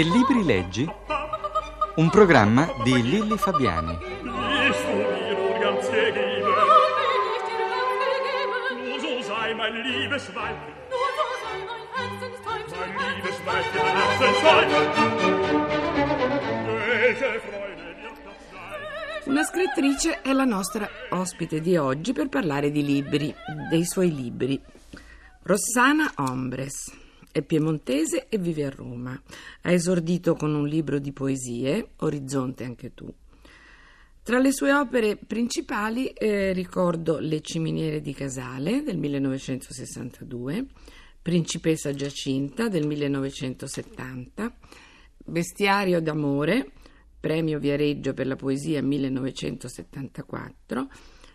Che libri leggi? Un programma di Lilli Fabiani. Una scrittrice è la nostra ospite di oggi per parlare di libri, dei suoi libri. Rossana Ombres. È piemontese e vive a Roma. Ha esordito con un libro di poesie, Orizzonte anche tu. Tra le sue opere principali eh, ricordo Le ciminiere di Casale del 1962, Principessa Giacinta del 1970, Bestiario d'amore, premio Viareggio per la poesia 1974,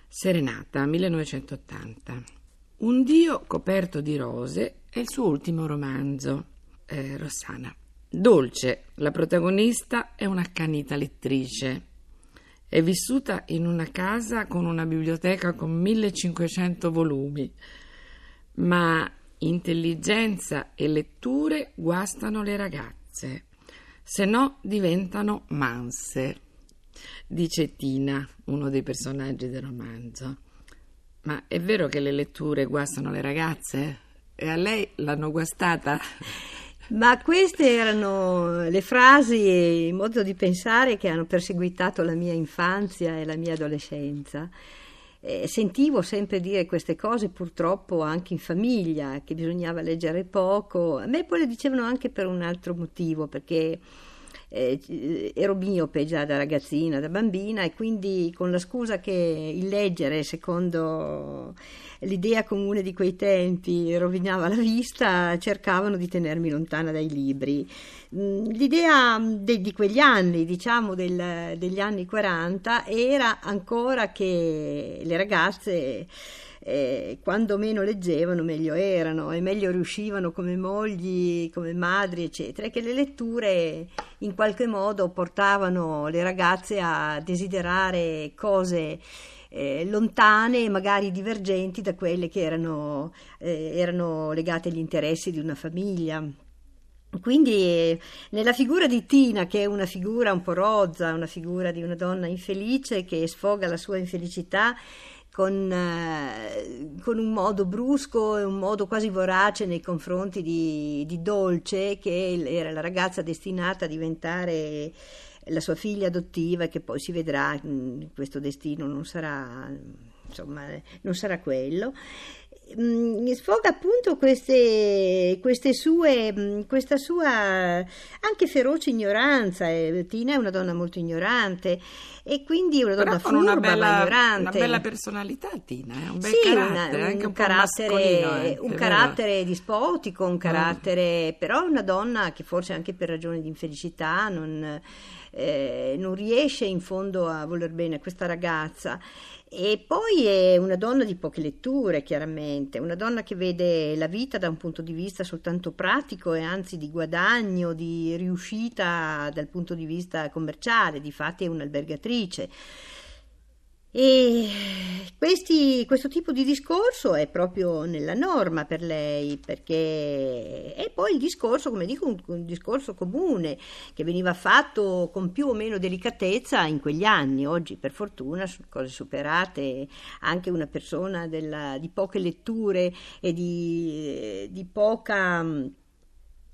Serenata 1980. Un dio coperto di rose è il suo ultimo romanzo, eh, Rossana. Dolce, la protagonista, è un'accanita lettrice. È vissuta in una casa con una biblioteca con 1500 volumi, ma intelligenza e letture guastano le ragazze, se no diventano manse, dice Tina, uno dei personaggi del romanzo. Ma è vero che le letture guastano le ragazze? E a lei l'hanno guastata? Ma queste erano le frasi e il modo di pensare che hanno perseguitato la mia infanzia e la mia adolescenza. Eh, sentivo sempre dire queste cose purtroppo anche in famiglia, che bisognava leggere poco. A me poi le dicevano anche per un altro motivo, perché eh, ero miope già da ragazzina, da bambina e quindi con la scusa che il leggere, secondo l'idea comune di quei tempi, rovinava la vista, cercavano di tenermi lontana dai libri. Mm, L'idea de- di quegli anni, diciamo del- degli anni 40, era ancora che le ragazze eh, quando meno leggevano meglio erano e meglio riuscivano come mogli, come madri, eccetera, e che le letture in qualche modo portavano le ragazze a desiderare cose eh, lontane e magari divergenti da quelle che erano, eh, erano legate agli interessi di una famiglia. Quindi nella figura di Tina, che è una figura un po' rozza, una figura di una donna infelice che sfoga la sua infelicità con, eh, con un modo brusco e un modo quasi vorace nei confronti di, di Dolce, che era la ragazza destinata a diventare la sua figlia adottiva che poi si vedrà, mh, questo destino non sarà, insomma, non sarà quello. Mm, sfoga appunto queste, queste sue, mm, questa sua anche feroce ignoranza. eh, Tina è una donna molto ignorante e quindi una donna Però furba una bella, ignorante. una bella personalità, Tina, è un bel Sì, carattere, una- un, un, carattere, un vero? carattere dispotico, un carattere, però è una donna che forse anche per ragioni di infelicità non, eh, non riesce in fondo a voler bene a questa ragazza. E poi è una donna di poche letture, chiaramente, una donna che vede la vita da un punto di vista soltanto pratico e anzi di guadagno, di riuscita dal punto di vista commerciale, di fatti è un'albergatrice. E questi- questo tipo di discorso è proprio nella norma per lei, perché è poi il discorso, come dico, un, un discorso comune che veniva fatto con più o meno delicatezza in quegli anni. Oggi, per fortuna, sono cose superate. Anche una persona della- di poche letture e di, di poca.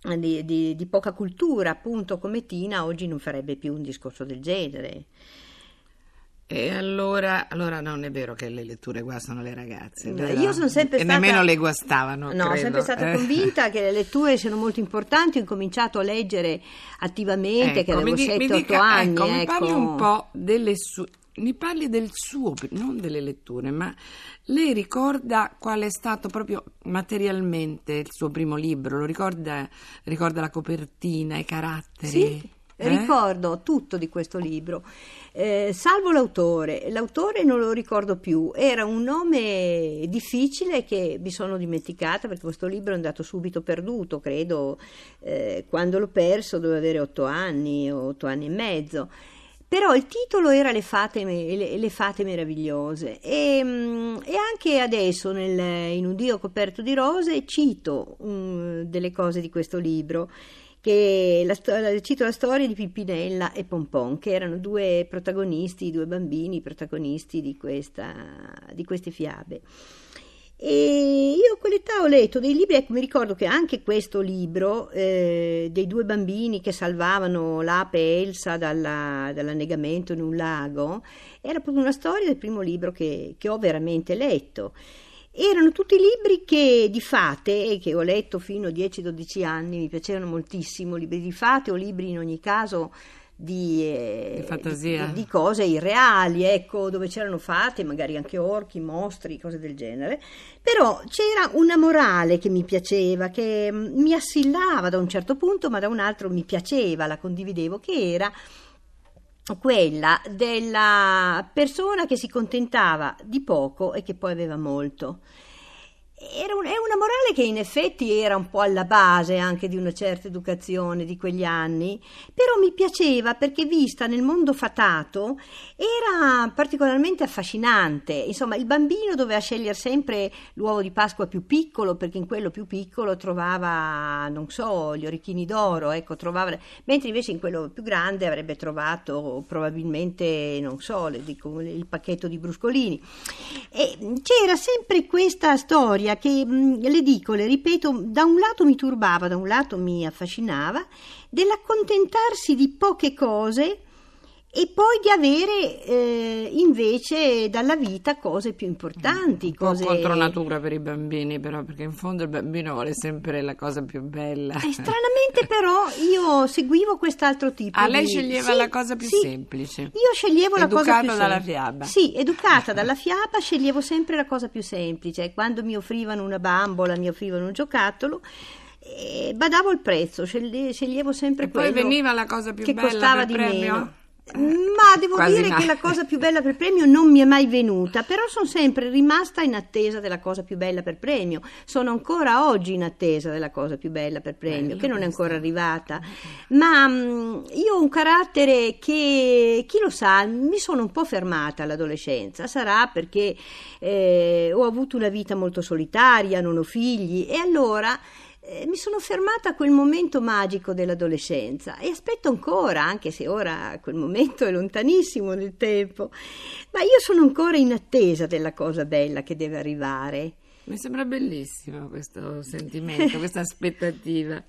Di, di- di poca cultura, appunto, come Tina, oggi non farebbe più un discorso del genere. E allora, allora non è vero che le letture guastano le ragazze, No, io sono sempre e stata- nemmeno le guastavano, No, credo. sempre stata Eh. convinta che le letture siano molto importanti. Ho cominciato a leggere attivamente, che Ecco, avevo di- mi 7-8 dica- anni. ecco, mi parli ecco. un po' delle sue... Mi parli del suo, non delle letture, ma lei ricorda qual è stato proprio materialmente il suo primo libro? Lo ricorda, ricorda la copertina, i caratteri? Sì, Eh? ricordo tutto di questo libro, Eh, salvo l'autore. L'autore non lo ricordo più, era un nome difficile che mi sono dimenticata perché questo libro è andato subito perduto, credo, eh, quando l'ho perso dovevo avere otto anni o otto anni e mezzo. Però il titolo era Le fate, le, le fate meravigliose e, mm, e anche adesso nel- in Un Dio coperto di rose cito mm, delle cose di questo libro che la, cito la storia di Pimpinella e Pompon, che erano due protagonisti, due bambini protagonisti di, questa, di queste fiabe. E io a quell'età ho letto dei libri, ecco, mi ricordo che anche questo libro eh, dei due bambini che salvavano l'ape Elsa dalla, dall'annegamento in un lago era proprio una storia del primo libro che, che ho veramente letto. Erano tutti libri che di fate, che ho letto fino a 10-12 anni, mi piacevano moltissimo, libri di fate o libri in ogni caso di, eh, di, di, cose irreali, ecco, dove c'erano fate, magari anche orchi, mostri, cose del genere. Però c'era una morale che mi piaceva, che mm, mi assillava da un certo punto, ma da un altro mi piaceva, la condividevo, che era quella della persona che si contentava di poco e che poi aveva molto. Era un, è una morale che in effetti era un po' alla base anche di una certa educazione di quegli anni, però mi piaceva perché vista nel mondo fatato era particolarmente affascinante. Insomma, il bambino doveva scegliere sempre l'uovo di Pasqua più piccolo perché in quello più piccolo trovava, non so, gli orecchini d'oro, ecco, trovava, mentre invece in quello più grande avrebbe trovato probabilmente, non so, il pacchetto di bruscolini. E c'era sempre questa storia storia che, mm, le dico, le ripeto, da un lato mi turbava, da un lato mi affascinava, dell'accontentarsi di poche cose e poi di avere eh, invece dalla vita cose più importanti. Un cose... po' contro natura per i bambini, però, perché in fondo il bambino vuole sempre la cosa più bella. Eh, stranamente, però, io seguivo quest'altro tipo. Ah, di... lei sceglieva sì, la cosa più sì, semplice. Io sceglievo la cosa più semplice. dalla fiaba. Sì, educata dalla fiaba, sceglievo sempre la cosa più semplice. Quando mi offrivano una bambola, mi offrivano un giocattolo. Eh, badavo il prezzo, sceglievo sempre e quello poi veniva la cosa più che bella costava di premio. meno. Ma devo Quasi dire mai. che la cosa più bella per premio non mi è mai venuta, però sono sempre rimasta in attesa della cosa più bella per premio. Sono ancora oggi in attesa della cosa più bella per premio, Bella che non è ancora arrivata. Ma mh, io ho un carattere che, chi lo sa, mi sono un po' fermata all'adolescenza. Sarà perché eh, ho avuto una vita molto solitaria, non ho figli e allora eh, mi sono fermata a quel momento magico dell'adolescenza e aspetto ancora, anche se ora quel momento è lontanissimo nel tempo, ma io sono ancora in attesa della cosa bella che deve arrivare. Mi sembra bellissimo questo sentimento, questa aspettativa.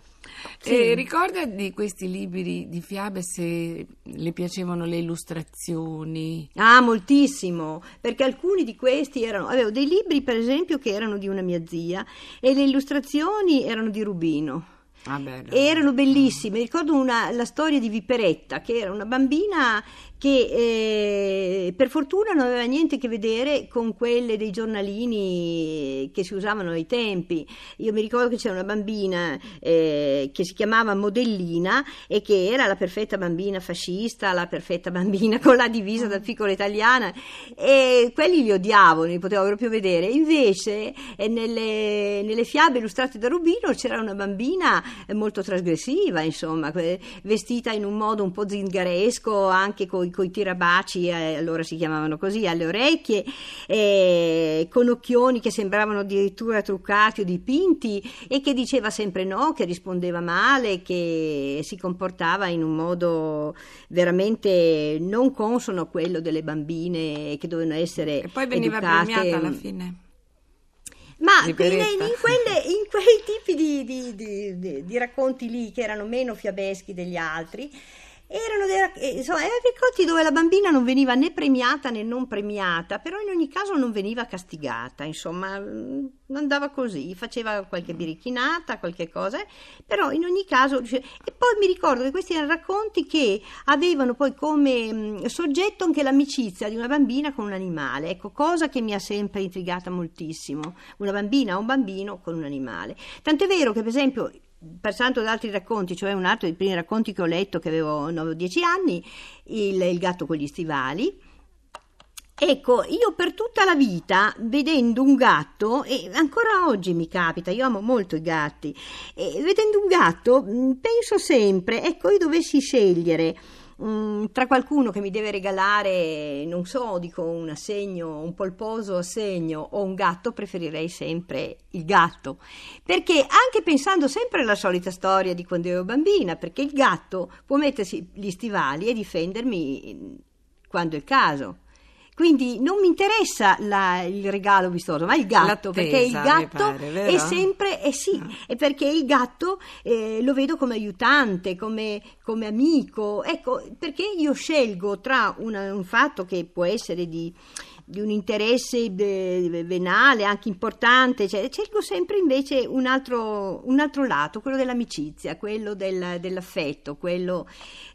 Sì. E ricorda di questi libri di fiabe se le piacevano le illustrazioni? Ah, moltissimo, perché alcuni di questi erano, avevo dei libri per esempio che erano di una mia zia e le illustrazioni erano di Rubino. Ah, erano bellissime. Ricordo una- la storia di Viperetta, che era una bambina che eh, per fortuna non aveva niente a che vedere con quelle dei giornalini che si usavano ai tempi. Io mi ricordo che c'era una bambina eh, che si chiamava Modellina e che era la perfetta bambina fascista, la perfetta bambina con la divisa da piccola italiana e quelli li odiavo, non li potevo proprio vedere. Invece eh, nelle, nelle fiabe illustrate da Rubino c'era una bambina molto trasgressiva, insomma, vestita in un modo un po' zingaresco, anche con i tirabaci, eh, allora si chiamavano così, alle orecchie, eh, con occhioni che sembravano addirittura truccati o dipinti e che diceva sempre no, che rispondeva male, che si comportava in un modo veramente non consono a quello delle bambine che dovevano essere E poi veniva educate. premiata alla fine. Ma in, in quelle- quei tipi di, di- di- di- di racconti lì che erano meno fiabeschi degli altri, erano dei, eh, insomma, erano racconti dove la bambina non veniva né premiata né non premiata, però in ogni caso non veniva castigata, insomma, mm, andava così, faceva qualche birichinata, qualche cosa, però in ogni caso... e poi mi ricordo che questi erano racconti che avevano poi come mm, soggetto anche l'amicizia di una bambina con un animale, ecco, cosa che mi ha sempre intrigata moltissimo, una bambina o un bambino con un animale. Tant'è vero che per esempio passando ad altri racconti, cioè un altro dei primi racconti che ho letto che avevo 9 o 10 anni, il, il gatto con gli stivali. Ecco, io per tutta la vita, vedendo un gatto, e ancora oggi mi capita, io amo molto i gatti, vedendo un gatto penso sempre, ecco, io dovessi scegliere mm, tra qualcuno che mi deve regalare, non so, dico un assegno, un polposo assegno o un gatto, preferirei sempre il gatto. Perché anche pensando sempre alla solita storia di quando ero bambina, perché il gatto può mettersi gli stivali e difendermi quando è il caso. Quindi non mi interessa la, il regalo vistoso, ma il gatto, L'attesa, perché il gatto pare, è sempre, eh sì, Ah. è perché il gatto eh, lo vedo come aiutante, come, come amico, ecco, perché io scelgo tra una- un fatto che può essere di, di un interesse eh, venale, anche importante, cioè, scelgo sempre invece un altro, un altro lato, quello dell'amicizia, quello del- dell'affetto, quello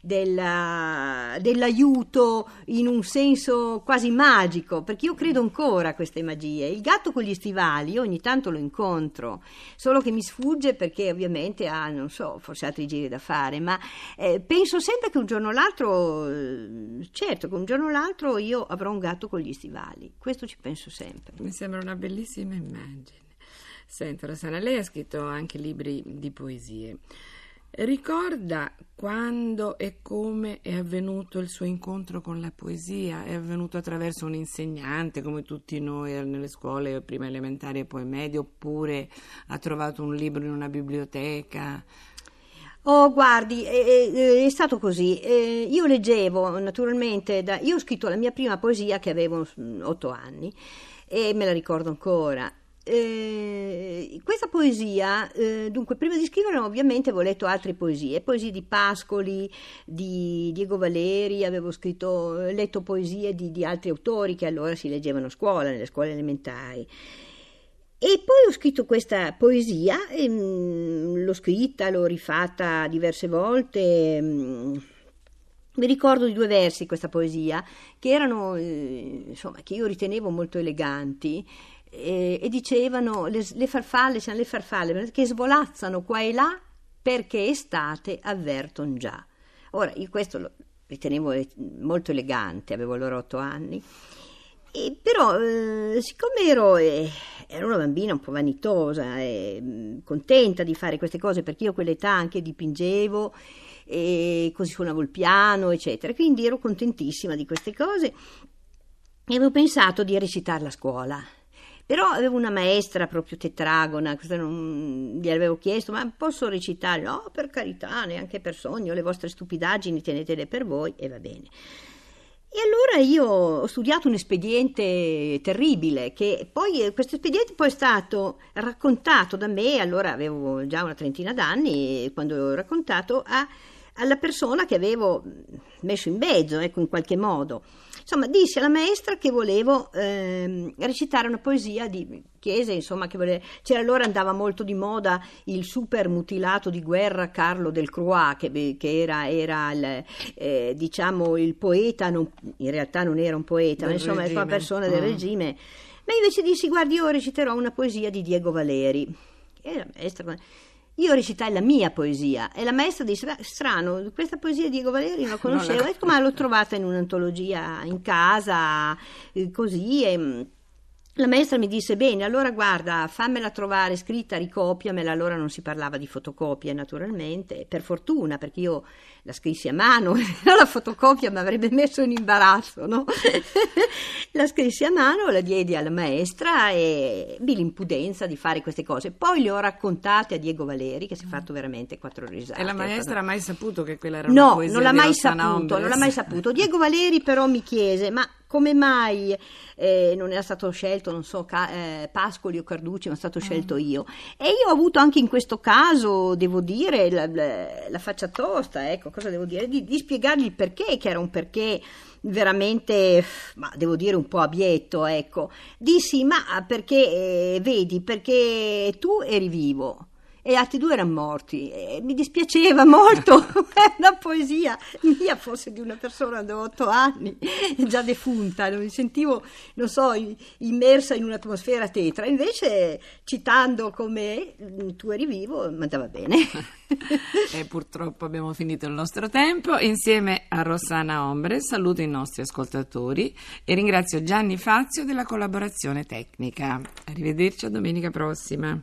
della- dell'aiuto in un senso quasi magico, perché io credo ancora a queste magie. Il gatto con gli stivali, io ogni tanto lo incontro, solo che mi sfugge perché ovviamente ha, non so, forse altri giri da fare, ma eh, penso sempre che un giorno o l'altro, eh, certo, che un giorno o l'altro io avrò un gatto con gli stivali, questo ci penso sempre. Mi sembra una bellissima immagine. Senta, Rossana, lei ha scritto anche libri di poesie. Ricorda quando e come è avvenuto il suo incontro con la poesia? È avvenuto attraverso un insegnante, come tutti noi eh, nelle scuole, prima elementari e poi medie, oppure ha trovato un libro in una biblioteca? Oh, guardi, è, è- è stato così. Eh, io leggevo naturalmente, da- io ho scritto la mia prima poesia che avevo mm, otto anni e me la ricordo ancora. Eh, questa poesia, eh, dunque, prima di scriverla ovviamente avevo letto altre poesie, poesie di Pascoli, di Diego Valeri, avevo scritto, letto poesie di, di altri autori che allora si leggevano a scuola, nelle scuole elementari. E poi ho scritto questa poesia, e, mm, l'ho scritta, l'ho rifatta diverse volte. mm, Mi ricordo di due versi di questa poesia che erano, eh, insomma, che io ritenevo molto eleganti eh, e dicevano le, le farfalle, sono le farfalle che svolazzano qua e là perché estate avverton già. Ora, io questo lo ritenevo eh, molto elegante, avevo allora otto anni. E però, eh, siccome ero, eh, ero una bambina un po' vanitosa e mh, contenta di fare queste cose, perché io a quell'età anche dipingevo e così suonavo il piano, eccetera, quindi ero contentissima di queste cose e avevo pensato di recitarla a scuola. Però avevo una maestra proprio tetragona, non, gli avevo chiesto, ma posso recitare? No, per carità, neanche per sogno, le vostre stupidaggini tenetele per voi e va bene. E allora io ho studiato un espediente terribile, che poi eh, questo espediente poi è stato raccontato da me, allora avevo già una trentina d'anni, quando l'ho raccontato, a- alla persona che avevo messo in mezzo, ecco, in qualche modo. Insomma, dissi alla maestra che volevo ehm, recitare una poesia di Chiese, insomma, che vole- c'era allora andava molto di moda il super mutilato di guerra Carlo del Croix, che, che era, era il, eh, diciamo il poeta, non- in realtà non era un poeta, ma insomma era una regime. persona del Mm. regime. Ma invece dissi, guardi, io reciterò una poesia di Diego Valeri. E la maestra... Io recitai la mia poesia e la maestra disse: "Beh, strano, questa poesia di Diego Valeri non la conoscevo. la Ecco, ma l'ho trovata in un'antologia in casa, eh, così. E, mm, la maestra mi disse: Bene, allora guarda, fammela trovare scritta, ricopiamela. Allora non si parlava di fotocopie, naturalmente, per fortuna, perché io la scrissi a mano, la fotocopia mi avrebbe messo in imbarazzo, no? la scrissi a mano, la diedi alla maestra e ebbi l'impudenza di fare queste cose. Poi le ho raccontate a Diego Valeri, che si è fatto veramente quattro risate. E la maestra ha mai saputo che quella era una No, poesia non l'ha mai saputo, non l'ha mai saputo. Diego Valeri però mi chiese, ma come mai eh, non era stato scelto, non so, Ca- eh, Pascoli o Carducci, ma è stato scelto Ah. io? E io ho avuto anche in questo caso, devo dire, la, la- la faccia tosta, ecco, cosa devo dire? Di, di spiegargli il perché, che era un perché veramente, ma devo dire un po' abietto, ecco. Dissi, ma perché, eh, vedi, perché tu eri vivo e altri due erano morti. E mi dispiaceva molto che una poesia mia fosse di una persona di otto anni, già defunta, non mi sentivo, non so, immersa in un'atmosfera tetra. Invece, citando come tu eri vivo, mi andava bene. E purtroppo abbiamo finito il nostro tempo. Insieme a Rossana Ombre saluto i nostri ascoltatori e ringrazio Gianni Fazio della collaborazione tecnica. Arrivederci a domenica prossima.